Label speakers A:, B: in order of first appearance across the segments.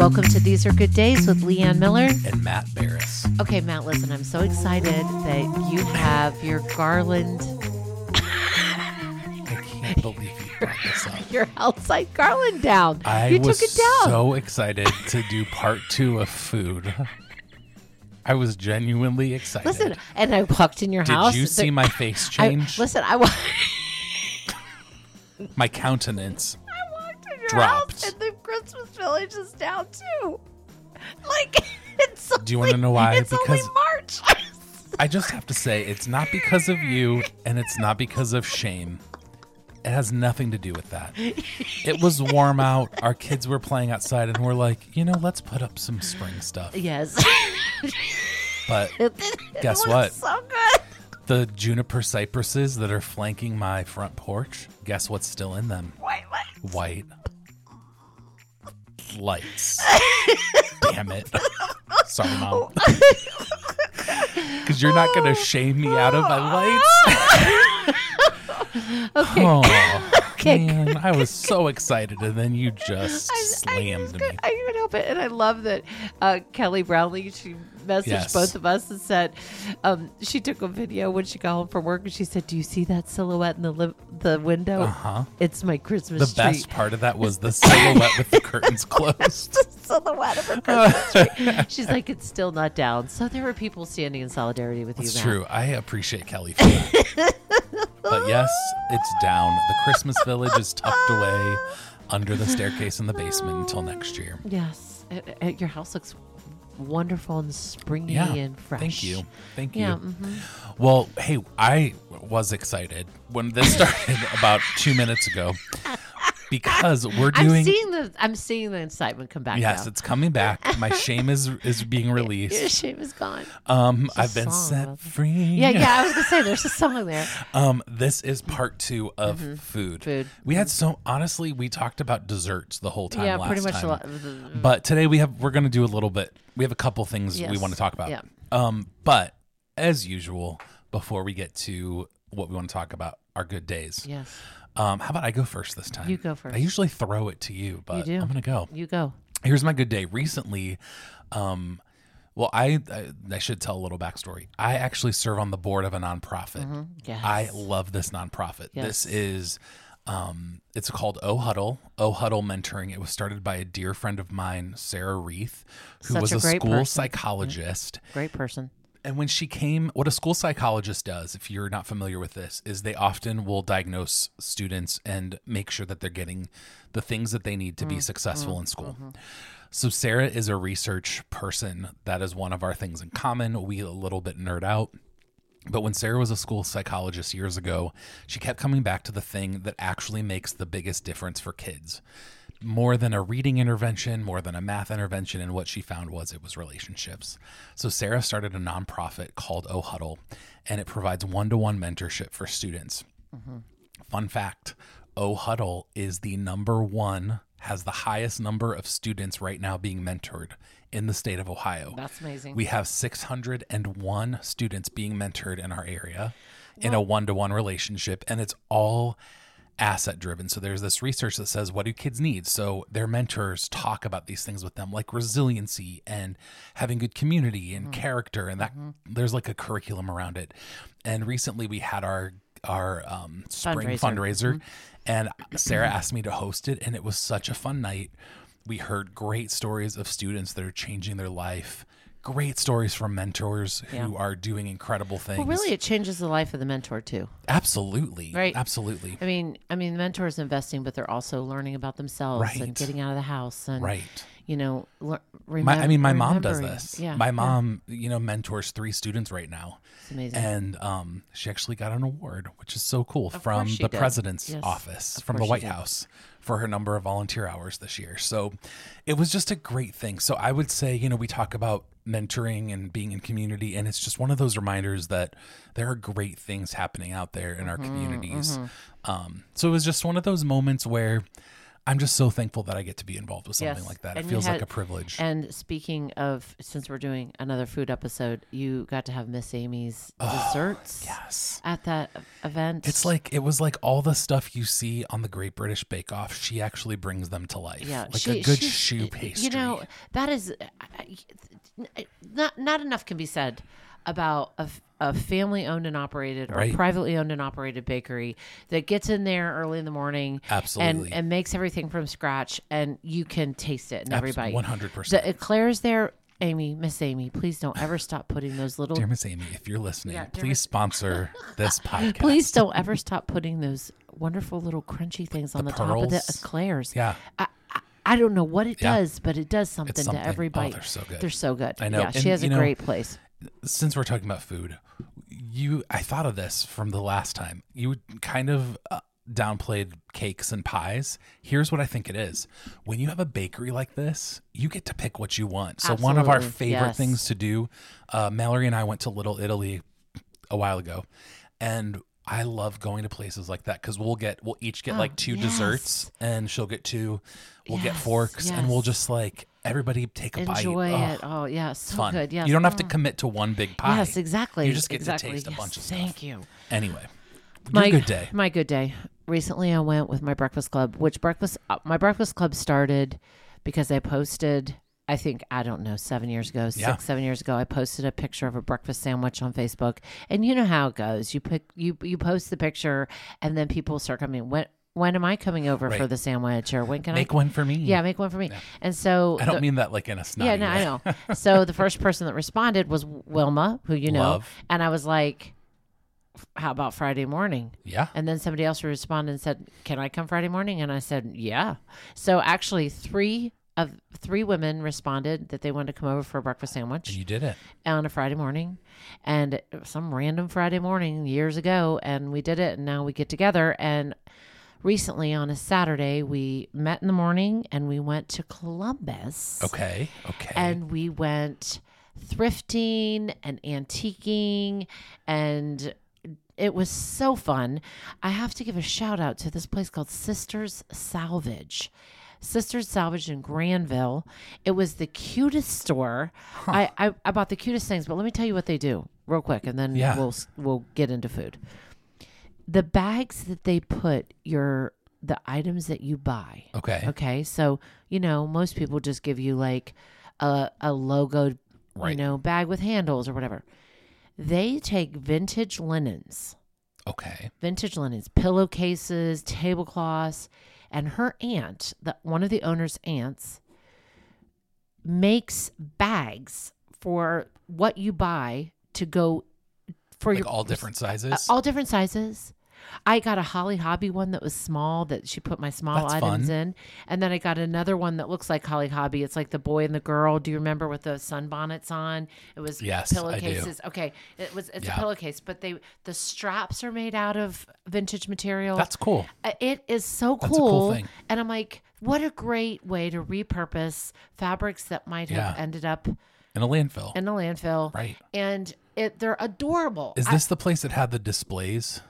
A: Welcome to These Are Good Days with Leanne Miller.
B: and Matt Barris.
A: Okay, Matt, listen, I'm so excited that you have your garland,
B: I can't believe you brought this up.
A: your outside garland down.
B: I
A: you
B: was
A: took it down.
B: so excited to do part two of food. I was genuinely excited.
A: listen, and I walked in your
B: did
A: house.
B: Did you
A: there-
B: see my face
A: I,
B: change?
A: listen, I, wa-
B: my countenance.
A: I walked in your
B: Dropped.
A: house, and the Christmas village is down too. Like, it's only,
B: Do you wanna know why?
A: It's only
B: Because-
A: March.
B: I just have to say, it's not because of you, and it's not because of Shane. It has nothing to do with that. It was warm out. Our kids were playing outside, and we're like, you know, let's put up some spring stuff.
A: yes.
B: But
A: It
B: Guess what?
A: So good.
B: the juniper cypresses that are flanking my front porch, guess what's still in them?
A: Wait, wait.
B: White lights. Damn it. Sorry, mom. Because you're not going to shame me out of my lights.
A: Okay.
B: Oh,
A: Okay,
B: man. I was so excited, and then you just
A: I,
B: slammed me.
A: I couldn't help it, and I love that uh, Kelly Brownlee. She messaged
B: Yes.
A: both of us and said um, she took a video when she got home from work, and she said, "Do you see that silhouette in the li- the window?
B: Uh-huh.
A: It's my Christmas
B: The
A: tree."
B: best part of that was the silhouette with the curtains closed.
A: the silhouette of her Christmas tree. She's like, "It's still not down." So there were people standing in solidarity with
B: It's
A: you. That's
B: true. I appreciate Kelly for that. but yes, it's down. The Christmas village is tucked away under the staircase in the basement until next year.
A: Yes, Uh, uh, your house looks wonderful and springy
B: Yeah.
A: and fresh.
B: Thank you. Thank you.
A: Yeah. mhm.
B: Well, hey, I was excited when this started about two minutes ago because we're doing.
A: I'm seeing the I'm seeing the excitement come back.
B: Yes,
A: now.
B: it's coming back. My shame is is being released.
A: Your shame is gone.
B: Um, I've been set free.
A: Yeah, yeah. I was gonna say there's a song there.
B: Um, this is part two of food.
A: Mm-hmm. Food.
B: We had so honestly, we talked about desserts the whole time.
A: yeah,
B: last
A: pretty much
B: time.
A: a lot.
B: But today we have we're going to do a little bit. We have a couple things we want to talk about.
A: Yeah.
B: Um, but as usual, before we get to what we want to talk about, our good days.
A: Yes,
B: Um, how about I go first this time?
A: You go first.
B: I usually throw it to you, but
A: do.
B: I'm going to go.
A: you go.
B: Here's my good day. Recently, um, well, I, I I should tell a little backstory. I actually serve on the board of a nonprofit.
A: Yes.
B: I love this nonprofit.
A: Yes.
B: This is um it's called O Huddle. O Huddle Mentoring. It was started by a dear friend of mine, Sarah Reith, who
A: Such
B: was
A: a
B: a, school
A: person.
B: psychologist.
A: Great person.
B: And when she came, what a school psychologist does, if you're not familiar with this, is they often will diagnose students and make sure that they're getting the things that they need to
A: Mm,
B: be successful in school.
A: mm-hmm.
B: So Sarah is a research person. That is one of our things in common. We a little bit nerd out. But when Sarah was a school psychologist years ago, she kept coming back to the thing that actually makes the biggest difference for kids. More than a reading intervention, more than a math intervention, and what she found was it was relationships. So Sarah started a nonprofit called O Huddle, and it provides one-to-one mentorship for students. Mm-hmm. Fun fact O Huddle is the number one, has the highest number of students right now being mentored in the state of Ohio.
A: That's amazing.
B: We have 601 students being mentored in our area in a one to one relationship, and it's all asset driven. So there's this research that says, what do kids need? So their mentors talk about these things with them, like resiliency and having good community and mm. character, and that mm-hmm. there's like a curriculum around it. And recently we had our our um, spring
A: Fundraiser.
B: fundraiser, mm-hmm. and Sarah asked me to host it, and it was such a fun night. We heard great stories of students that are changing their life. Great stories from mentors who
A: Yeah.
B: are doing incredible things.
A: well, really, it changes the life of the mentor too.
B: absolutely,
A: Right.
B: Absolutely,
A: I mean, I mean, the mentor is investing, but they're also learning about themselves
B: Right.
A: and getting out of the house and
B: right.
A: you know,
B: My, I mean, my mom does this.
A: Yeah,
B: my
A: yeah.
B: mom, you know, mentors three students right now,
A: It's amazing.
B: and um, she actually got an award, which is so cool, from the
A: did.
B: president's
A: Yes,
B: office,
A: of
B: from the White. House, for her number of volunteer hours this year. So it was just a great thing. So I would say, you know, we talk about mentoring and being in community, and it's just one of those reminders that there are great things happening out there in our
A: Mm-hmm,
B: communities. Um, so it was just one of those moments where I'm just so thankful that I get to be involved with something
A: Yes.
B: like that. It
A: And you
B: feels like a privilege.
A: And speaking of, since we're doing another food episode, you got to have Miss Amy's desserts
B: yes.
A: at that event.
B: It's like it was like all the stuff you see on the Great British Bake Off. She actually brings them to life.
A: yeah,
B: like
A: she-
B: a good
A: she's-
B: choux pastry.
A: You know, that is Eh, not not enough can be said about a, a family owned and operated or
B: Right.
A: privately owned and operated bakery that gets in there early in the morning
B: Absolutely.
A: and, and makes everything from scratch and you can taste it in every bite.
B: One hundred
A: The
B: percent.
A: eclairs there, Amy, Miss Amy, please don't ever stop putting those little
B: Dear Miss Amy, if you're listening,
A: Yeah,
B: please
A: Miss-
B: sponsor this podcast.
A: Please don't ever stop putting those wonderful little crunchy things on the, top of the eclairs.
B: Yeah.
A: I, I, don't know what it
B: Yeah.
A: does, but it does something,
B: something.
A: to every
B: Oh,
A: bite.
B: they're so good.
A: They're so good.
B: I know.
A: Yeah, she has a
B: know,
A: great place.
B: since we're talking about food, you I thought of this from the last time. You kind of uh, downplayed cakes and pies. Here's what I think it is. When you have a bakery like this, you get to pick what you want. So one of our favorite
A: Yes.
B: things to do, uh, Mallory and I went to Little Italy a while ago, and I love going to places like that because we'll get we'll each get like two
A: yes.
B: desserts, and she'll get two. We'll get
A: Yes,
B: forks, and we'll just like everybody take a
A: Enjoy
B: bite.
A: Enjoy it. Oh, yeah, so
B: fun.
A: good. Yes.
B: You don't have to
A: Mm.
B: commit to one big pie.
A: Yes, exactly.
B: You just get
A: exactly.
B: to taste a bunch of stuff.
A: Thank you.
B: Anyway,
A: My
B: good day.
A: My good day. Recently, I went with my breakfast club, which breakfast uh, my breakfast club started because I posted. I think I don't know seven years ago, six
B: Yeah.
A: seven years ago. I posted a picture of a breakfast sandwich on Facebook, and you know how it goes. You pick you you post the picture, and then people start coming. When when am I coming over for the sandwich, or when can
B: Make
A: I?
B: Make one for me.
A: Yeah, make one for me. And so
B: I don't
A: the-
B: mean that like in a snotty
A: yeah, no,
B: way.
A: I know. So the first person that responded was Wilma, who you know,
B: Love.
A: and I was like, "How about Friday morning?"
B: Yeah.
A: And then somebody else responded and said, "Can I come Friday morning?" And I said, "Yeah." So actually, three of three women responded that they wanted to come over for a breakfast sandwich
B: You did it.
A: on a Friday morning, and some random Friday morning years ago, and we did it, and now we get together. And recently on a Saturday, we met in the morning, and we went to Columbus
B: Okay. Okay.
A: and we went thrifting and antiquing and it was so fun. I have to give a shout out to this place called Sisters Salvage. Sisters Salvage in Granville. It was the cutest store. I, I I bought the cutest things, but let me tell you what they do real quick, and then
B: Yeah.
A: we'll we'll get into food. The bags that they put your the items that you buy.
B: okay.
A: Okay, so you know most people just give you like a a logo, you know, bag with handles or whatever. They take vintage linens,
B: Okay.
A: vintage linens, pillowcases, tablecloths, and her aunt, the one of the owner's aunts, makes bags for what you buy to go for
B: Like
A: your
B: all different sizes.
A: uh, all different sizes. I got a Holly Hobbie one that was small that she put my small
B: That's
A: items
B: fun.
A: in, and then I got another one that looks like Holly Hobbie. It's like the boy and the girl. Do you remember with the sunbonnets on? It was
B: Yes, I
A: pillowcases. Okay, it was it's
B: Yeah.
A: a pillowcase, but they the straps are made out of vintage material.
B: That's cool.
A: Uh, It is so cool.
B: That's a cool thing.
A: And I'm like, what a great way to repurpose fabrics that might have
B: Yeah.
A: ended up
B: In a landfill.
A: in a landfill.
B: right.
A: And it they're adorable.
B: Is
A: I-
B: this the place that had the displays?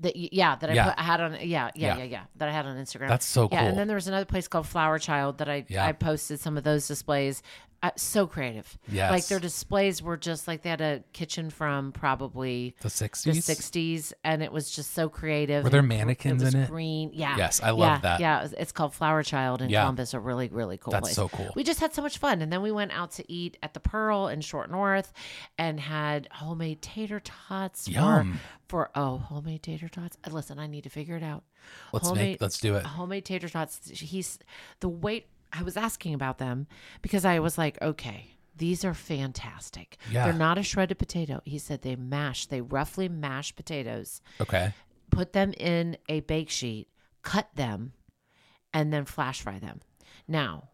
A: That yeah that I
B: Yeah.
A: put I had on yeah, yeah
B: Yeah.
A: yeah yeah that I had on Instagram.
B: That's so
A: Yeah,
B: cool.
A: and then there was another place called Flower Child that I
B: Yeah.
A: I posted some of those displays. Uh, so creative.
B: Yes.
A: Like their displays were just like they had a kitchen from probably
B: The
A: the
B: 60s?
A: 60s and it was just so creative.
B: Were there mannequins
A: was
B: in it?
A: Green. Yeah.
B: Yes, I love
A: yeah,
B: that.
A: Yeah, it's- called Flower Child in
B: Yeah.
A: Columbus, a really really cool
B: That's
A: place.
B: so cool.
A: We just had so much fun and then we went out to eat at the Pearl in Short North and had homemade tater tots
B: Yum.
A: for oh homemade tater tots. Listen, I need to figure it out.
B: Let's
A: homemade,
B: make let's do it.
A: Homemade tater tots. He's the weight. I was asking about them because I was like, okay, these are fantastic.
B: Yeah.
A: They're not a shredded potato. He said they mash. They roughly mash potatoes,
B: Okay.
A: put them in a bake sheet, cut them, and then flash fry them. Now,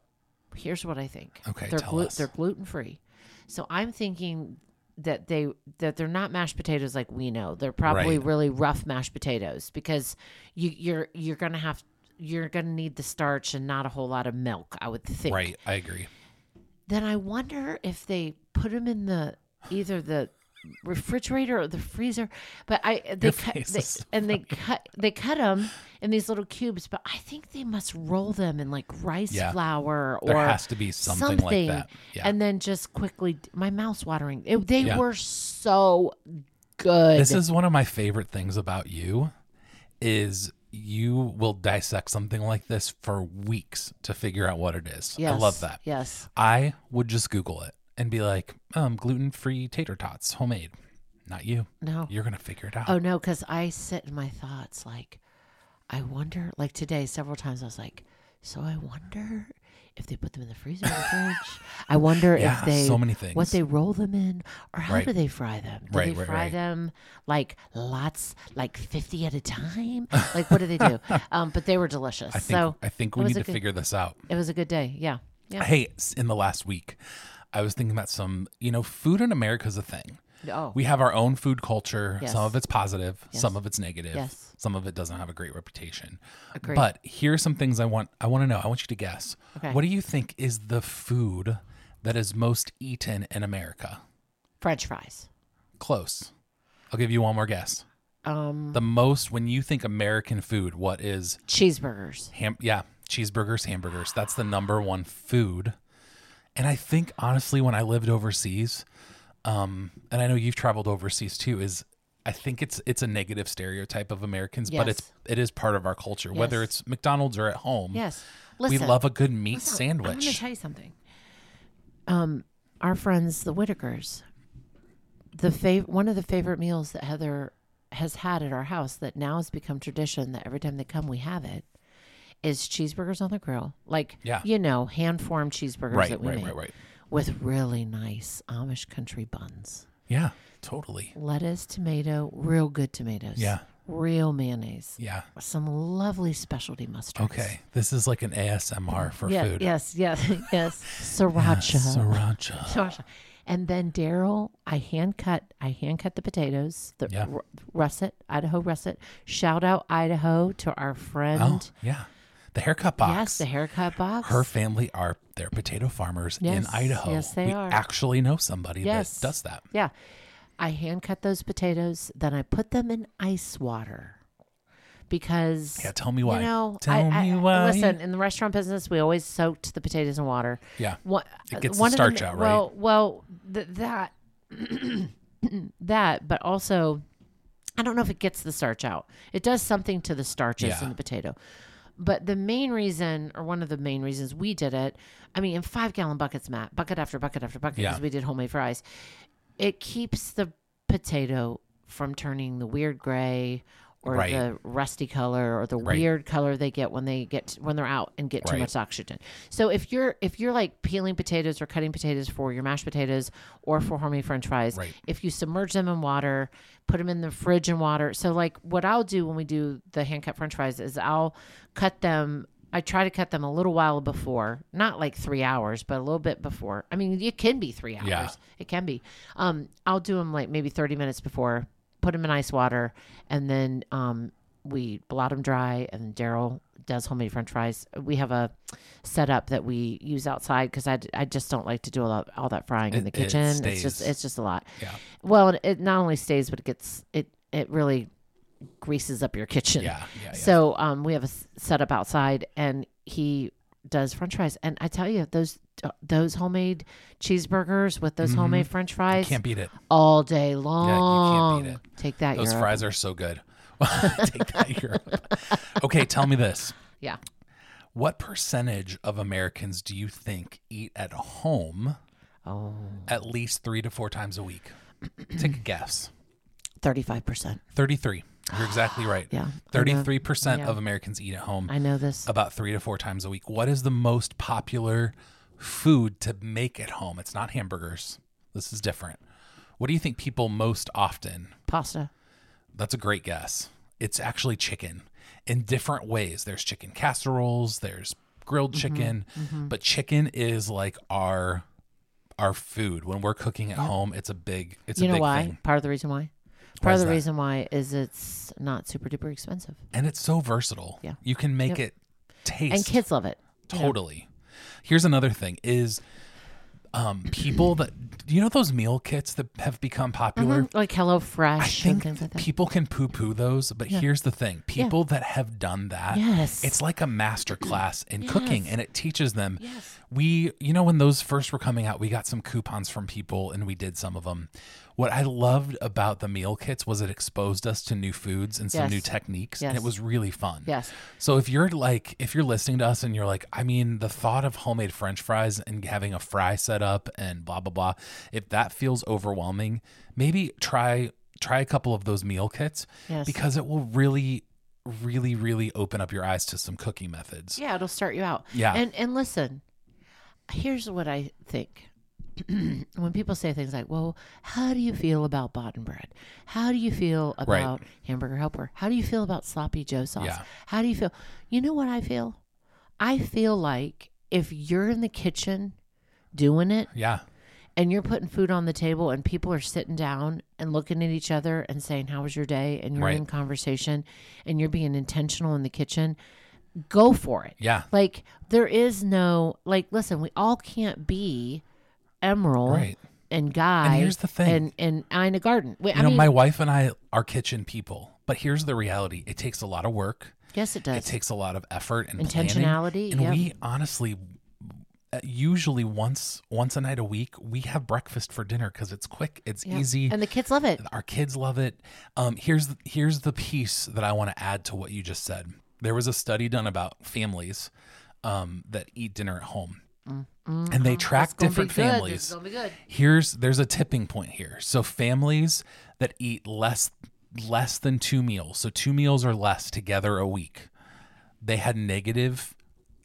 A: here's what I think.
B: Okay,
A: they're
B: us.
A: they're gluten free. So I'm thinking that they that they're not mashed potatoes like we know. They're probably
B: Right.
A: really rough mashed potatoes because you you're you're gonna have you're gonna need the starch and not a whole lot of milk. I would think.
B: Right. I agree.
A: Then I wonder if they put them in the either the refrigerator or the freezer. But I they
B: Your
A: cut they,
B: is
A: and they cut they cut them in these little cubes. But I think they must roll them in like rice
B: Yeah.
A: flour or
B: There has to be something, like that. Yeah.
A: and then just quickly my mouth's watering. It, they
B: Yeah.
A: were so good.
B: This is one of my favorite things about you is you will dissect something like this for weeks to figure out what it is. I love that.
A: Yes.
B: I would just Google it and be like, um, gluten free tater tots, homemade. Not you.
A: No.
B: You're gonna figure it out.
A: Oh no, because I sit in my thoughts like, I wonder. Like today, several times I was like, so I wonder if they put them in the freezer or the fridge. I wonder
B: Yeah,
A: if they
B: so many things.
A: what they roll them in, or how
B: Right.
A: do they fry them? Do
B: Right,
A: they
B: right,
A: fry them like lots, like fifty at a time? like what do they do? Um, but they were delicious.
B: I think
A: so
B: I think we need to
A: good-
B: figure this out.
A: it was a good day. Yeah. Yeah.
B: Hey, in the last week, I was thinking about some, you know, food in America is a thing.
A: Oh.
B: We have our own food culture.
A: Yes.
B: Some of it's positive,
A: Yes.
B: some of it's negative.
A: Yes.
B: Some of it doesn't have a great reputation.
A: Agreed.
B: But here are some things I want I want to know. I want you to guess.
A: Okay.
B: What do you think is the food that is most eaten in America?
A: French fries.
B: Close. I'll give you one more guess.
A: Um,
B: The most when you think American food, what is
A: cheeseburgers.
B: ham yeah, cheeseburgers, hamburgers. That's the number one food. And I think honestly when I lived overseas, um, and I know you've traveled overseas too, is I think it's it's a negative stereotype of Americans, but it's it is part of our culture. Whether it's McDonald's or at home,
A: Yes.
B: we love a good meat
A: Listen, I'm going to tell you something. Um, our friends, the Whitakers, the fav- one of the favorite meals that Heather has had at our house that now has become tradition that every time they come we have it is cheeseburgers on the grill. Like,
B: Yeah.
A: you know, hand formed cheeseburgers
B: Right,
A: that we
B: right,
A: make
B: right, right.
A: With really nice Amish country buns.
B: Yeah, totally.
A: Lettuce, tomato, real good tomatoes.
B: Yeah.
A: Real mayonnaise.
B: Yeah.
A: Some lovely specialty mustards.
B: Okay. This is like an ASMR for
A: Yeah,
B: food.
A: Yes, yes, yes. Sriracha.
B: Sriracha.
A: Sriracha. And then Daryl, I hand cut. I hand cut the potatoes. The
B: Yeah.
A: r- russet, Idaho russet. Shout out Idaho to our friend.
B: Oh, yeah. The haircut box.
A: Yes, the haircut box.
B: Her family are they're potato farmers in Idaho.
A: yes, they
B: we
A: are.
B: actually know somebody
A: Yes.
B: that does that.
A: Yeah, I hand cut those potatoes. Then I put them in ice water because
B: Yeah, tell me why.
A: You know,
B: Tell
A: I, I,
B: me why.
A: Listen, in the restaurant business, we always soaked the potatoes in water.
B: Yeah.
A: What
B: It gets
A: one of
B: starch out, right?
A: Well, well, th- that that, but also, I don't know if it gets the starch out. It does something to the starches
B: Yeah.
A: in the potato. But the main reason, or one of the main reasons we did it, I mean, in five gallon buckets, Matt, bucket after bucket after bucket,
B: Yeah.
A: because we did homemade fries, it keeps the potato from turning the weird gray or
B: Right.
A: the rusty color or the
B: Right.
A: weird color they get when they get when they're out and get too
B: Right.
A: much oxygen. So if you're if you're like peeling potatoes or cutting potatoes for your mashed potatoes or for homemade french fries, if you submerge them in water, put them in the fridge in water. So like what I'll do when we do the hand cut french fries is I'll cut them I try to cut them a little while before, not like three hours, but a little bit before. I mean, it can be three hours.
B: Yeah.
A: It can be. Um, I'll do them like maybe 30 minutes before, put them in ice water, and then um, we blot them dry. And Daryl does homemade french fries. We have a setup that we use outside because I, I just don't like to do all that, all that frying in
B: It-
A: the
B: it
A: kitchen. It's just it's just a lot.
B: Yeah.
A: Well, it, it not only stays, but it gets it it really greases up your kitchen.
B: Yeah. Yeah. yeah.
A: So um, we have a setup outside, and he does French fries. And I tell you, those uh, those homemade cheeseburgers with those homemade French fries
B: can't beat it.
A: all day long.
B: yeah, you can't beat it.
A: Take that,
B: Those
A: Europe.
B: fries are so good. Take that, Europe. Okay, tell me this.
A: Yeah,
B: What percentage of Americans do you think eat at home
A: oh,
B: at least three to four times a week? Take a guess.
A: 35 percent.
B: 33. You're exactly right.
A: Yeah,
B: 33%
A: Yeah.
B: of Americans eat at home
A: I know this.
B: about three to four times a week. What is the most popular food to make at home? It's not hamburgers. This is different. What do you think people most often?
A: Pasta.
B: That's a great guess. It's actually chicken in different ways. There's chicken casseroles, there's grilled
A: Mm-hmm.
B: chicken, but chicken is like our our food. When we're cooking at home, it's a big it's
A: You
B: a
A: know
B: big
A: why?
B: thing.
A: Part of the reason why. Part of the
B: that?
A: reason why is it's not super duper expensive,
B: And it's so versatile.
A: Yeah.
B: You can make
A: Yep.
B: it taste
A: and kids love it.
B: Totally. Here's another thing is Um, people that you know those meal kits that have become popular.
A: like HelloFresh.
B: I think
A: like
B: people can poo poo those, but here's the thing people that have done that,
A: Yes.
B: it's like a master class in cooking and it teaches them.
A: Yes.
B: We, you know, when those first were coming out, we got some coupons from people and we did some of them. What I loved about the meal kits was it exposed us to new foods and some
A: Yes.
B: new techniques, and it was really fun.
A: Yes.
B: So if you're like, if you're listening to us and you're like, I mean, the thought of homemade French fries and having a fry set up and blah blah blah, if that feels overwhelming, maybe try try a couple of those meal kits
A: Yes.
B: because it will really, really, really open up your eyes to some cooking methods.
A: Yeah, it'll start you out.
B: Yeah.
A: And and listen, here's what I think. when people say things like, "Well, how do you feel about bottom bread? How do you feel
B: Right.
A: about hamburger helper? How do you feel about sloppy Joe sauce?
B: Yeah.
A: How do you feel?" You know what I feel? I feel like if you're in the kitchen doing it
B: Yeah,
A: and you're putting food on the table and people are sitting down and looking at each other and saying how was your day and you're
B: Right.
A: in conversation and you're being intentional in the kitchen go for it
B: yeah,
A: like there is no like listen we all can't be Emeril
B: Right.
A: and guy
B: And here's the thing.
A: and and Ina Garten Wait,
B: You
A: I
B: know,
A: mean,
B: my wife and I are kitchen people, but here's the reality: it takes a lot of work.
A: yes it does.
B: It takes a lot of effort and
A: Intentionality,
B: planning. And
A: yep.
B: we honestly, uh, usually once once a night a week, we have breakfast for dinner because it's quick, it's
A: Yeah.
B: easy.
A: and the kids love it
B: Our kids love it. Um, here's the, here's the piece that I want to add to what you just said. There was a study done about families um, that eat dinner at home, and they track
A: It's gonna be
B: different. Families.
A: gonna be good.
B: Here's there's a tipping point here. So families that eat less less than two meals, so two meals or less together a week, they had negative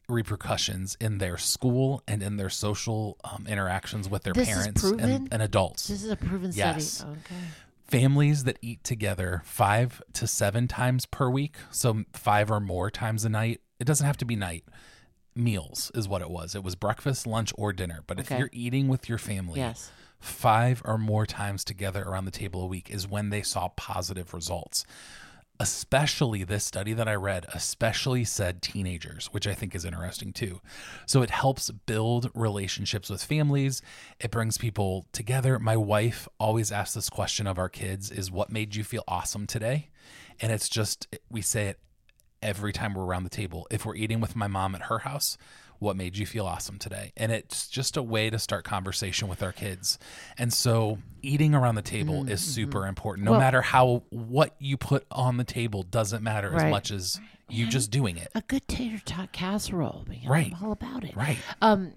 B: repercussions in their school and in their social um, interactions with their
A: This
B: parents and, and adults
A: this is a proven
B: Yes.
A: study okay
B: families that eat together five to seven times per week, so five or more times a night. It doesn't have to be night. Meals is what it was. It was breakfast, lunch, or dinner. But if you're eating with your family,
A: yes
B: five or more times together around the table a week is when they saw positive results. Especially this study that I read, especially said teenagers, which I think is interesting too. So it helps build relationships with families. It brings people together. My wife always asks this question of our kids is what made you feel awesome today? And it's just we say it every time we're around the table. If we're eating with my mom at her house, what made you feel awesome today? And it's just a way to start conversation with our kids. And so eating around the table is super important. No
A: Well-
B: matter how what you put on the table doesn't matter as much as you just doing it.
A: a good tater tot casserole
B: Right.
A: I'm all about it
B: Right.
A: Um,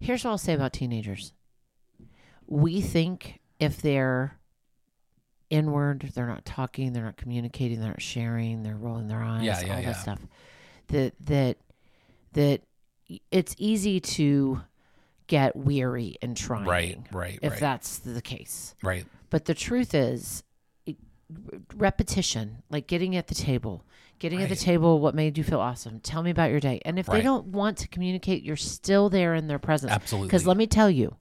A: here's what I'll say about teenagers. We think if they're inward, they're not talking, they're not communicating, they're not sharing, they're rolling their eyes,
B: Yeah, yeah,
A: all
B: yeah.
A: that stuff. That that that it's easy to get weary and trying.
B: Right, right,
A: If
B: right.
A: that's the case.
B: Right.
A: But the truth is, it, repetition, like getting at the table, getting at the table, what made you feel awesome? Tell me about your day. And if they don't want to communicate, you're still there in their presence.
B: Absolutely.
A: Because let me tell you,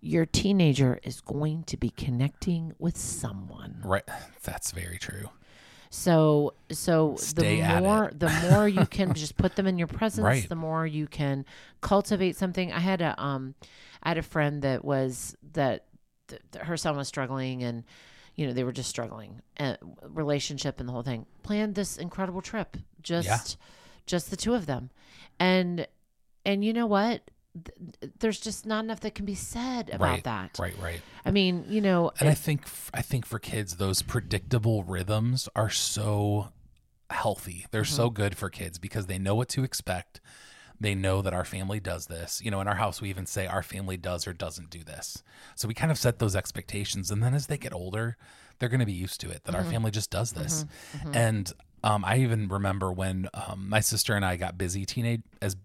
A: your teenager is going to be connecting with someone.
B: Right. That's very true.
A: So, so
B: Stay
A: the more the more you can just put them in your presence,
B: Right.
A: the more you can cultivate something. I had a um, I had a friend that was that th- her son was struggling and you know they were just struggling uh, relationship and the whole thing. Planned this incredible trip just just the two of them. And and you know what Th- there's just not enough that can be said about
B: right.
A: that
B: Right, right.
A: i mean you know
B: And I think I think for kids those predictable rhythms are so healthy. They're so good for kids because they know what to expect. They know that our family does this. You know, in our house we even say our family does or doesn't do this. So we kind of set those expectations and then as they get older, they're going to be used to it that our family just does this. And um, I even remember when um, my sister and I got busy teenage as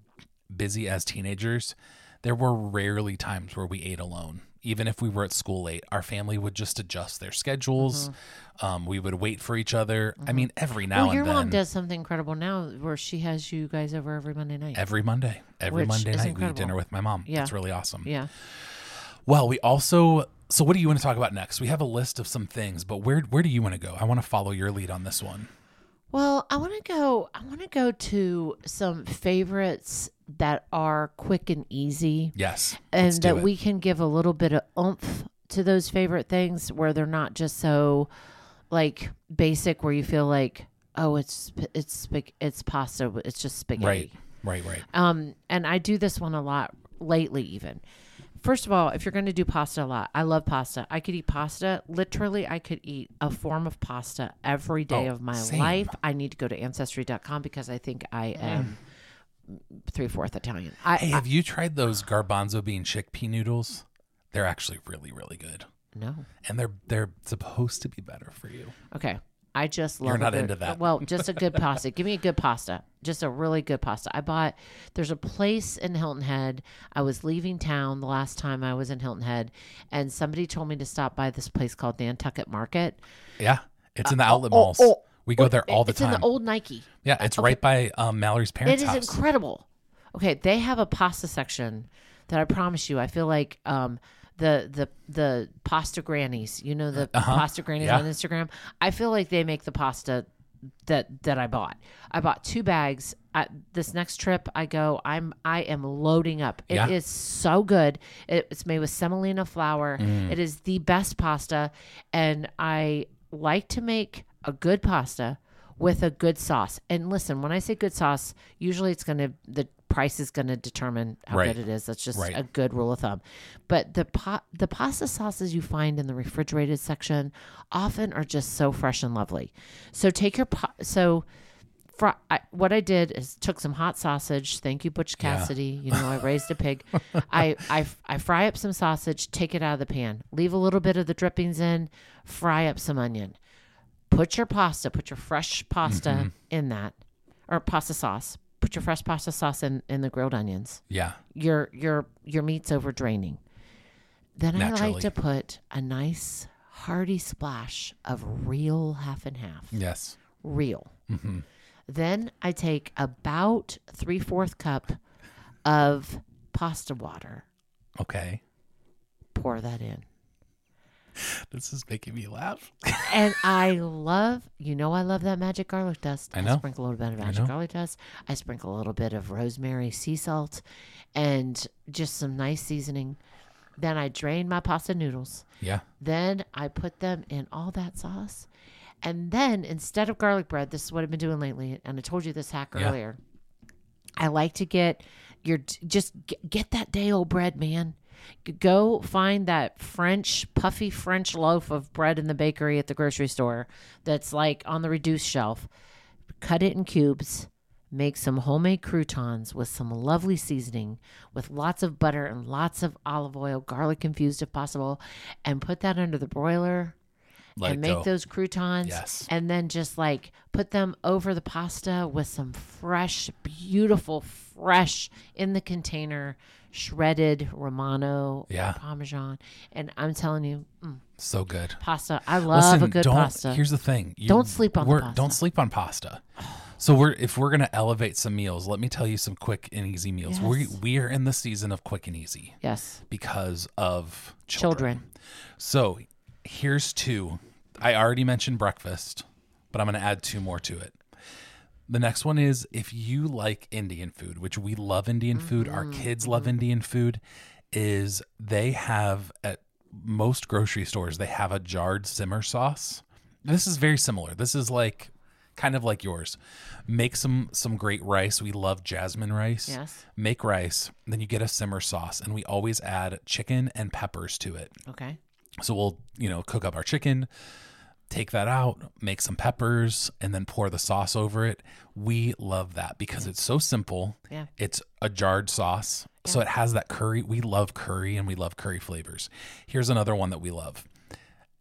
B: busy as teenagers, there were rarely times where we ate alone. Even if we were at school late, our family would just adjust their schedules. Um, we would wait for each other. I mean, every now
A: well, your
B: and then, Your
A: mom does something incredible now where she has you guys over every monday night
B: every Monday, every Monday night, we eat dinner with my mom.
A: Yeah.
B: It's really awesome.
A: yeah
B: Well, we also. So, what do you want to talk about next? We have a list of some things, but where where do you want to go? I want to follow your lead on this one.
A: Well, I want to go. I want to go to some favorites that are quick and easy,
B: Yes.
A: and that
B: it.
A: we can give a little bit of oomph to those favorite things, where they're not just so like basic, where you feel like, oh, it's it's it's pasta, it's just spaghetti.
B: Right. Right. Right.
A: Um, and I do this one a lot lately, even. First of all, if you're going to do pasta a lot, I love pasta. I could eat pasta. Literally, I could eat a form of pasta every day
B: Oh,
A: of my
B: same.
A: life. I need to go to ancestry.com because I think I mm. am three fourth Italian. I,
B: Hey, have you tried those garbanzo bean chickpea noodles? They're actually really, really good,
A: no.
B: and they're they're supposed to be better for you.
A: Okay. I just love
B: You're not
A: good-
B: into that.
A: Well, just a good pasta. Give me a good pasta. Just a really good pasta. I bought there's a place in Hilton Head. I was leaving town the last time I was in Hilton Head and somebody told me to stop by this place called Nantucket Market.
B: Yeah, it's in the outlet
A: oh,
B: malls.
A: oh,
B: we go there all the
A: it's
B: time.
A: It's in the old Nike.
B: yeah, it's right by um, Mallory's parents' It
A: is
B: house.
A: incredible. Okay, they have a pasta section that I promise you, I feel like um, the the the pasta grannies. You know the pasta grannies
B: Uh-huh. Yeah.
A: on Instagram. I feel like they make the pasta that that I bought. I bought two bags. I, this next trip I go, I'm I am loading up. It is
B: Yeah.
A: so good. It, it's made with semolina flour.
B: Mm.
A: It is the best pasta, and I like to make a good pasta with a good sauce. And listen, when I say good sauce, usually it's gonna the price is gonna determine how
B: Right.
A: good it is. That's just
B: Right.
A: a good rule of thumb. But the pa- the pasta sauces you find in the refrigerated section often are just so fresh and lovely. So take your pa- so. Fr- I, what I did is took some hot sausage. Thank you, Butch
B: Yeah.
A: Cassidy. You know, I raised a pig. I, I I fry up some sausage. Take it out of the pan. Leave a little bit of the drippings in. Fry up some onion. Put your pasta. Put your fresh pasta
B: Mm-hmm.
A: in that, or pasta sauce. Put your fresh pasta sauce in in the grilled onions
B: yeah,
A: your your your meat's over draining. Then I like to put a nice hearty splash of real half and half.
B: yes,
A: Real. Mm-hmm. Then I take about three fourth cup of pasta water.
B: okay.
A: Pour that in.
B: This is making me laugh.
A: and I love, you know, I love that magic garlic dust.
B: I know.
A: sprinkle a little bit of magic garlic dust. I sprinkle a little bit of rosemary sea salt and just some nice seasoning. Then I drain my pasta noodles.
B: Yeah,
A: Then I put them in all that sauce. And then instead of garlic bread, this is what I've been doing lately. And I told you this hack
B: Yeah.
A: earlier. I like to get your just get, get that day old bread, man. Go find that French puffy French loaf of bread in the bakery at the grocery store that's like on the reduced shelf. Cut it in cubes. Make some homemade croutons with some lovely seasoning, with lots of butter and lots of olive oil, garlic infused if possible, and put that under the broiler
B: let
A: and make
B: go.
A: those croutons
B: Yes.
A: and then just like put them over the pasta with some fresh beautiful fresh in the container shredded romano
B: Yeah.
A: parmesan and i'm telling you mm,
B: so good.
A: pasta i love
B: Listen,
A: a good
B: don't,
A: pasta
B: Here's the thing. You-
A: Don't sleep on pasta.
B: Don't sleep on pasta. So we're if we're gonna elevate some meals, let me tell you some quick and easy meals. We we are in the season of quick and easy
A: yes
B: because of children.
A: children
B: So here's two. I already mentioned breakfast, but I'm going to add two more to it. The next one is if you like Indian food, which we love Indian food, our mm-hmm. kids love mm-hmm. Indian food, is they have at most grocery stores, they have a jarred simmer sauce. This is very similar. This is like kind of like yours. Make some some great rice. We love jasmine rice.
A: yes
B: Make rice, then you get a simmer sauce, and we always add chicken and peppers to it.
A: okay
B: So we'll, you know, cook up our chicken, take that out, make some peppers, and then pour the sauce over it. We love that because it's so simple.
A: Yeah.
B: It's a jarred sauce. So it has that curry. We love curry and we love curry flavors. Here's another one that we love.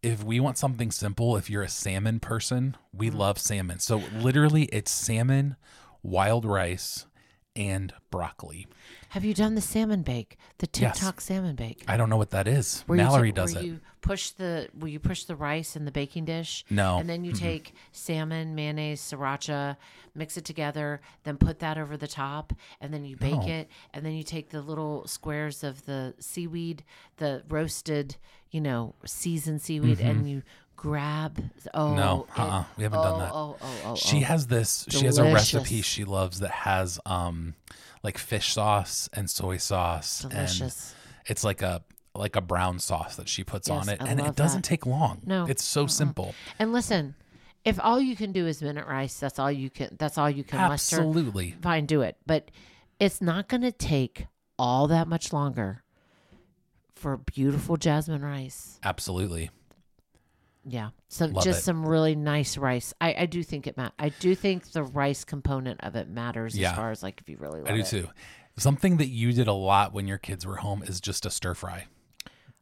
B: If we want something simple, if you're a salmon person, we mm. love salmon. So literally it's salmon, wild rice, and broccoli.
A: have you done the salmon bake the
B: Yes.
A: tiktok salmon bake
B: I don't know what that is.
A: Where
B: Mallory does
A: where
B: it.
A: You push the will you push the rice in the baking dish?
B: No.
A: And then you take salmon, mayonnaise, sriracha, mix it together, then put that over the top, and then you bake
B: No.
A: it, and then you take the little squares of the seaweed, the roasted, you know, seasoned seaweed,
B: Mm-hmm.
A: and you grab. Oh
B: no, uh-uh, we haven't
A: oh,
B: done that.
A: Oh, oh, oh,
B: She
A: oh.
B: has this. She has a recipe she loves that has um like fish sauce and soy sauce,
A: delicious.
B: and it's like a like a brown sauce that she puts on it,
A: I
B: and it doesn't
A: that.
B: take long.
A: No.
B: it's so simple.
A: And listen, if all you can do is minute rice, that's all you can. That's all you can muster.
B: Absolutely,
A: Fine, do it. But it's not going to take all that much longer for beautiful jasmine rice.
B: absolutely.
A: Yeah, some
B: Love
A: just
B: it.
A: some really nice rice. I, I do think it ma- I do think the rice component of it matters
B: Yeah.
A: as far as like if you really love
B: I do
A: it.
B: too. Something that you did a lot when your kids were home is just a stir fry.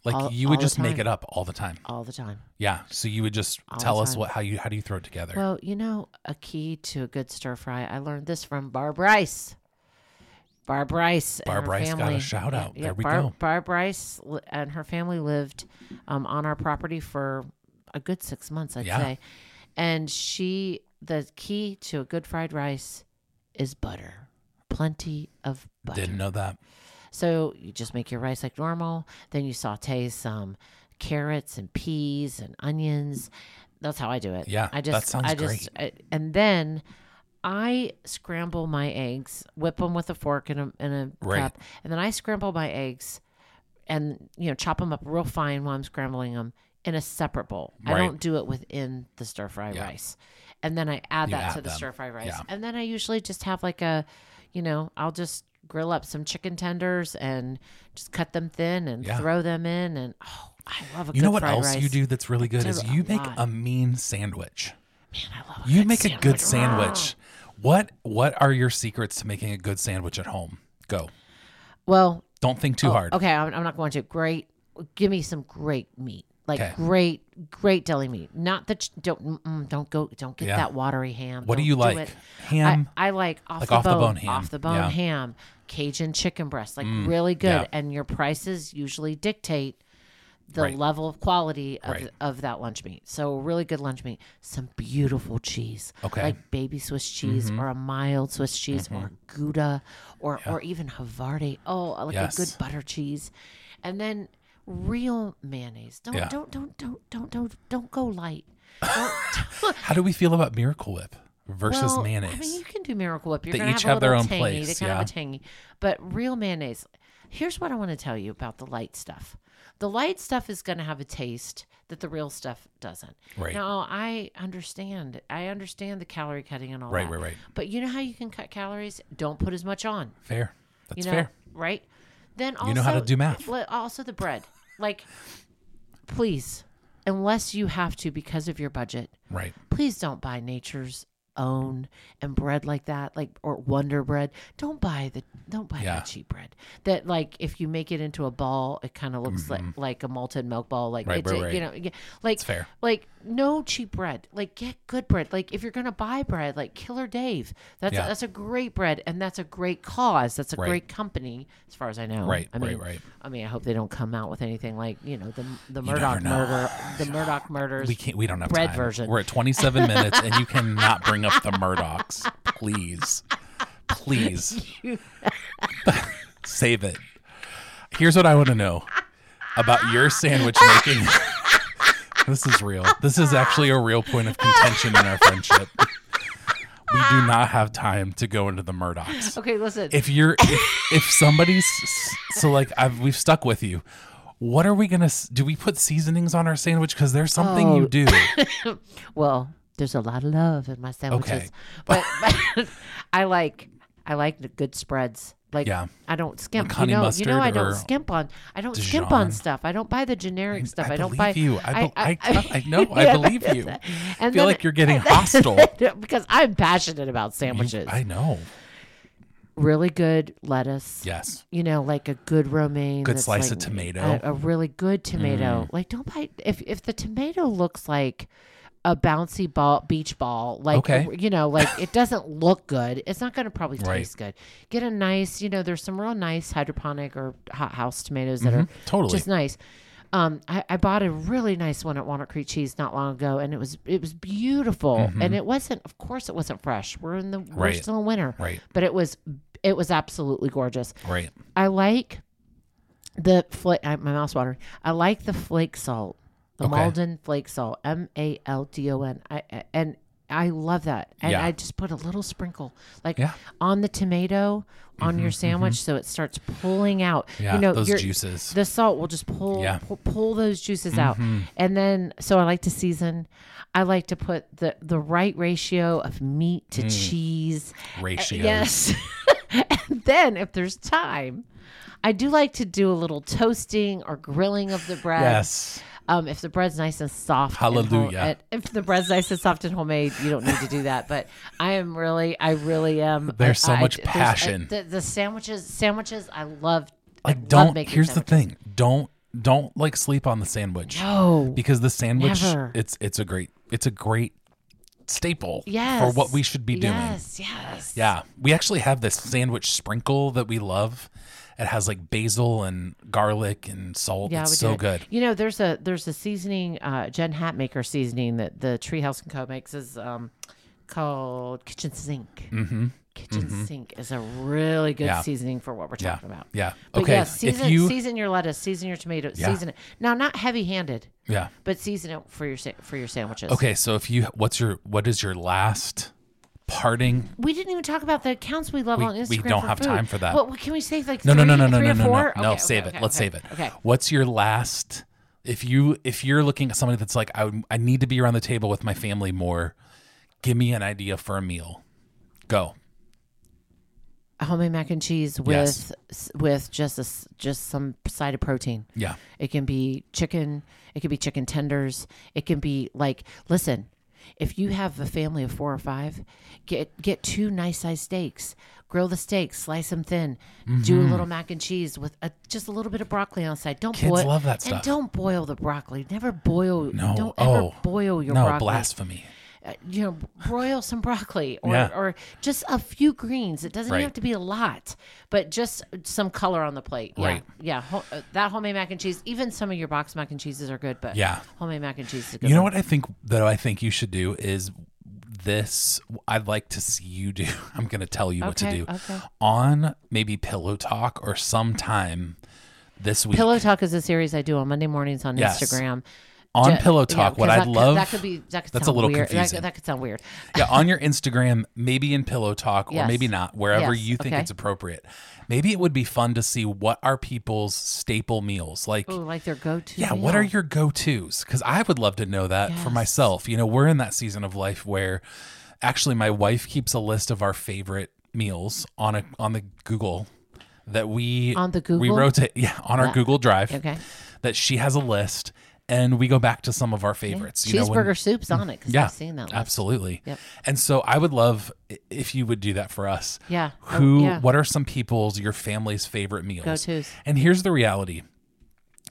B: Like
A: All-
B: you
A: all
B: would
A: the
B: just make
A: time.
B: it up all the time.
A: all the time.
B: Yeah. So you would just
A: the
B: tell us
A: time.
B: what how you how do you throw it together?
A: Well, you know, a key to a good stir fry. I learned this from Barb Rice. Barb Rice. and
B: Barb
A: her
B: Rice got a
A: family.
B: shout out. There we
A: Barb,
B: go.
A: Barb Rice li- and her family lived um, on our property for a good six months, I'd
B: Yeah.
A: say. And she, the key to a good fried rice is butter. Plenty of butter.
B: Didn't know that.
A: So you just make your rice like normal. Then you saute some carrots and peas and onions. That's how I do it.
B: Yeah,
A: I
B: that
A: just,
B: sounds
A: I just, I, and then I scramble my eggs, whip them with a fork in a in a
B: Right.
A: cup, and then I scramble my eggs, and you know chop them up real fine while I'm scrambling them in a separate bowl. I don't do it within the stir fry
B: Yeah.
A: rice, and then I add
B: You
A: that to the
B: them.
A: stir fry rice,
B: Yeah.
A: and then I usually just have like a, you know, I'll just grill up some chicken tenders and just cut them thin and
B: Yeah.
A: throw them in, and oh, I love a.
B: You know what else
A: rice.
B: you do that's really good is
A: a
B: you make
A: lot.
B: a mean sandwich.
A: Man, I love a
B: You make a good
A: sandwich.
B: sandwich. What what are your secrets to making a good sandwich at home? Go.
A: Well,
B: Don't think too
A: Oh,
B: hard.
A: Okay, I'm, I'm not going to. Great. Give me some great meat. Like
B: Okay.
A: great, great deli meat. Not the ch- don't don't go don't get
B: Yeah.
A: that watery ham.
B: What do
A: Don't
B: you like?
A: it.
B: Ham.
A: I, I like off
B: Like
A: the
B: off the
A: bone,
B: bone ham.
A: off the bone
B: Yeah. Mm,
A: ham, Cajun chicken breast, like really good.
B: yeah.
A: And your prices usually dictate the
B: Right.
A: level of quality of,
B: Right.
A: of that lunch meat. So really good lunch meat. Some beautiful cheese,
B: Okay.
A: like baby Swiss cheese
B: Mm-hmm.
A: or a mild Swiss cheese or Gouda or or even Havarti. Oh, like a good butter cheese, and then real mayonnaise. Don't
B: Yeah.
A: don't don't don't don't don't don't go light. Don't,
B: How do we feel about Miracle Whip versus
A: well,
B: have
A: I mean, you can do Miracle Whip. You're
B: They each
A: have,
B: have their own
A: tangy.
B: place,
A: They kind
B: yeah.
A: of a tangy, but real mayonnaise. Here's what I want to tell you about the light stuff. The light stuff is going to have a taste that the real stuff doesn't.
B: Right.
A: Now, I understand. I understand the calorie cutting and all
B: Right,
A: that.
B: right, right. right.
A: But you know how you can cut calories? Don't put as much on.
B: fair. That's
A: you know,
B: fair.
A: right? Then also,
B: You know how to do math.
A: Also, the bread. Like, please, unless you have to because of your budget,
B: Right.
A: please don't buy nature's own and bread like that like or wonder bread don't buy the don't buy
B: Yeah.
A: that cheap bread that like if you make it into a ball it kind of looks like like a malted milk ball like
B: Mm-hmm. Right,
A: it's
B: right,
A: a-
B: right.
A: you know yeah, like
B: fair.
A: like no cheap bread like get good bread like if you're gonna buy bread like killer dave that's
B: Yeah.
A: a, that's a great bread and that's a great cause that's a great company as far as i know
B: Right,
A: i mean
B: right, right.
A: i mean i hope they don't come out with anything like you know the the
B: Murdaugh
A: murder the Murdaugh murders
B: We can't. We don't have
A: bread
B: time.
A: version.
B: We're at 27 minutes, and you cannot bring up the Murdaughs. Please, please, save it. Here's what I want to know about your sandwich making. this is real. This is actually a real point of contention in our friendship. We do not have time to go into the Murdaughs.
A: okay listen
B: If you're, if, if somebody's, so like I've, we've stuck with you. What are we gonna? Do we put seasonings on our sandwich? Because there's something
A: Oh.
B: you do.
A: Well, there's a lot of love in my sandwiches,
B: Okay.
A: but, but I like I like the good spreads. Like
B: Yeah.
A: I don't skimp.
B: Like
A: you know, you know I don't skimp on. I don't skimp on stuff. I don't buy the generic stuff. I,
B: I
A: don't buy
B: you. I, be- I,
A: I-
B: I, know. I
A: Yeah,
B: believe you.
A: and
B: I feel
A: then-
B: like you're getting hostile.
A: because I'm passionate about
B: You-
A: sandwiches.
B: I know.
A: really good lettuce.
B: Yes.
A: You know, like a good romaine.
B: Good slice of tomato. Mm.
A: A, a really good tomato. Like don't buy if if the tomato looks like a bouncy ball beach ball like
B: Okay.
A: you know like it doesn't look good it's not going to probably
B: Right.
A: taste good get a nice you know there's some real nice hydroponic or hot house tomatoes that are
B: Mm-hmm. Totally.
A: just nice um, I, I bought a really nice one at Walnut Creek Cheese not long ago, and it was it was beautiful. And it wasn't, of course, it wasn't fresh. We're in the we're
B: Mm-hmm. Right.
A: still in winter,
B: Right.
A: but it was it was absolutely gorgeous.
B: Right.
A: I like the flake. My mouth's watering. I like the flake salt The
B: Okay.
A: Maldon flake salt, M A L D O N. And I love that. And
B: Yeah.
A: I just put a little sprinkle, like
B: Yeah.
A: on the tomato on mm-hmm, your mm-hmm. sandwich, so it starts pulling out.
B: Yeah,
A: you know,
B: those
A: your-
B: juices.
A: The salt will just pull,
B: Yeah. Mm-hmm.
A: pull, pull those juices out, mm-hmm. and then so I like to season. I like to put the the right ratio of meat to mm. cheese.
B: Ratios.
A: Yes. and then if there's time, I do like to do a little toasting or grilling of the bread.
B: Yes.
A: Um, if the bread's nice and soft, and home-
B: Hallelujah.
A: if the bread's nice and soft and homemade, you don't need to do that. But I am really, I really am.
B: There's so
A: I- I-
B: much
A: there's-
B: passion.
A: the, the sandwiches, sandwiches, I love. I
B: Like
A: love
B: don't
A: making
B: here's the thing. Don't don't like sleep on the sandwich.
A: No.
B: Because the sandwich
A: Never.
B: it's it's a great it's a great staple
A: Yes.
B: for what we should be doing.
A: Yes. Yes.
B: Yeah. We actually have this sandwich sprinkle that we love. It has like basil and garlic and salt.
A: Yeah,
B: it's so
A: did.
B: good.
A: You know, there's a there's a seasoning, uh, Jen Hatmaker seasoning that the Treehouse and Co makes is um, called Kitchen Sink. Mm-hmm. Kitchen Sink is a really good
B: Yeah.
A: seasoning for what we're
B: Yeah.
A: talking about.
B: Yeah.
A: But
B: okay.
A: yes, season,
B: if you
A: season your lettuce, season your tomato,
B: Yeah.
A: season it. Now, not heavy-handed,
B: Yeah.
A: but season it for your for your sandwiches.
B: Okay, so if you what's your what is your last parting
A: We didn't even talk about the accounts we love
B: We-
A: on Instagram.
B: we don't have
A: food.
B: time for that.
A: What, what can we say? Like
B: No, no, no, no, no,
A: three
B: no, no, no. No,
A: Okay,
B: save
A: okay,
B: it. Let's save it.
A: Okay.
B: What's your last if you if you're looking at somebody that's like I I need to be around the table with my family more, give me an idea for a meal. Go.
A: homemade mac and cheese
B: Yes.
A: with with just a, just some side of protein.
B: Yeah.
A: It can be chicken. It can be chicken tenders. It can be like, listen, if you have a family of four or five, get get two nice sized steaks. Grill the steaks, slice them thin. Do a mm-hmm. little mac and cheese with a, just a little bit of broccoli on the side. Don't
B: Kids
A: boil
B: love that stuff.
A: And don't boil the broccoli. Never boil.
B: No.
A: Don't ever
B: oh.
A: boil your broccoli
B: no,
A: broccoli
B: blasphemy.
A: Uh, you know, broil some broccoli or,
B: Yeah.
A: or just a few greens. It doesn't
B: Right.
A: have to be a lot, but just some color on the plate. Yeah.
B: Right.
A: Yeah. Uh, that homemade mac and cheese, even some of your box mac and cheeses are good, but
B: Yeah.
A: homemade mac and cheese is a good
B: You know
A: one.
B: what I think that I think you should do is this I'd like to see you do. I'm going to tell you what to do.
A: okay.
B: On maybe Pillow Talk or sometime this week.
A: Pillow Talk is a series I do on Monday mornings on
B: Yes.
A: Instagram.
B: On Pillow
A: yeah,
B: Talk, what
A: 'cause
B: I'd
A: that
B: love
A: that could be that could
B: that's a little
A: weird. That-
B: confusing.
A: That, could sound weird.
B: yeah, on your Instagram, maybe in Pillow Talk, or
A: Yes.
B: maybe not, wherever
A: Yes,
B: you think
A: okay.
B: it's appropriate. Maybe it would be fun to see what are people's staple meals. Like,
A: Oh, like their go-to.
B: yeah, what are your go tos? Because I would love to know that for myself. You know, we're in that season of life where actually my wife keeps a list of our favorite meals on a on the Google that we
A: On the Google
B: we
A: Google?
B: rotate yeah on our
A: Yeah.
B: Google Drive
A: Okay.
B: that she has a list and we go back to some of our favorites. You know,
A: Cheeseburger
B: when-
A: soup's on it because mm.
B: yeah,
A: I've seen that. List.
B: absolutely.
A: Yep.
B: And so I would love if you would do that for us.
A: Yeah. Oh,
B: Who?
A: yeah.
B: What are some people's your family's favorite meals?
A: Go-tos.
B: And here's the reality.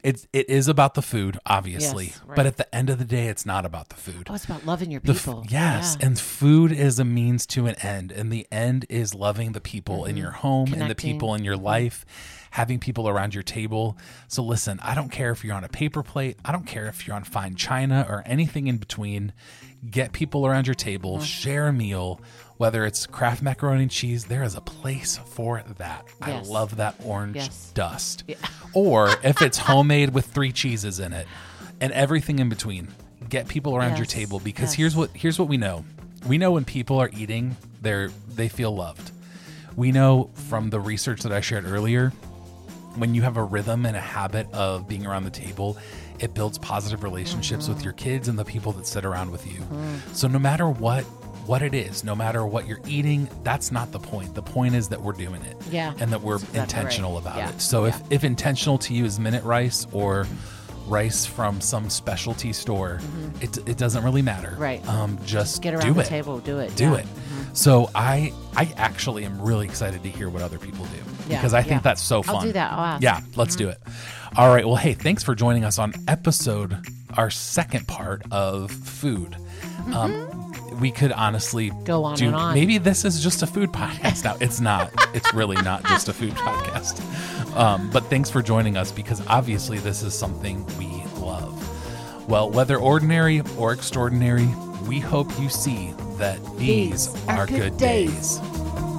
B: It's it is about the food, obviously,
A: Yes, right.
B: but at the end of the day, it's not about the food.
A: Oh, it's about loving your
B: f-
A: people.
B: yes,
A: Yeah.
B: and food is a means to an end, and the end is loving the people in your home and the
A: Mm-hmm.
B: People in your life, having people around your table. So listen, I don't care if you're on a paper plate, I don't care if you're on fine china or anything in between. Get people around your table,
A: Mm-hmm.
B: share a meal. Whether it's Kraft macaroni and cheese, there is a place for that. I love that orange
A: Yes.
B: dust. Or if it's homemade with three cheeses in it and everything in between, get people around your table because
A: Yes.
B: here's what here's what we know. We know when people are eating, they're they feel loved. We know from the research that I shared earlier, when you have a rhythm and a habit of being around the table, it builds positive relationships mm-hmm. with your kids and the people that sit around with you. Mm-hmm. So no matter what what it is, no matter what you're eating, that's not the point. The point is that we're doing it.
A: Yeah.
B: And that we're
A: exactly right.
B: intentional about
A: Yeah.
B: it. So if,
A: Yeah.
B: if intentional to you is minute rice or rice from some specialty store, it, it doesn't really matter.
A: Mm-hmm. Right.
B: Um, just
A: Get around the
B: it.
A: table. Do it.
B: Do
A: yeah.
B: it. So I I actually am really excited to hear what other people do
A: Yeah,
B: because I think
A: yeah.
B: that's so fun.
A: I'll do that. I'll.
B: Yeah, let's do it. All right. Well, hey, thanks for joining us on episode our second part of food. Um, we could honestly.
A: Go on
B: do,
A: and on.
B: Maybe this is just a food podcast now. It's not. it's really not just a food podcast. Um, but thanks for joining us because obviously this is something we love. Well, whether ordinary or extraordinary, we hope you see that these,
A: These are
B: are,
A: good
B: good
A: days.
B: days.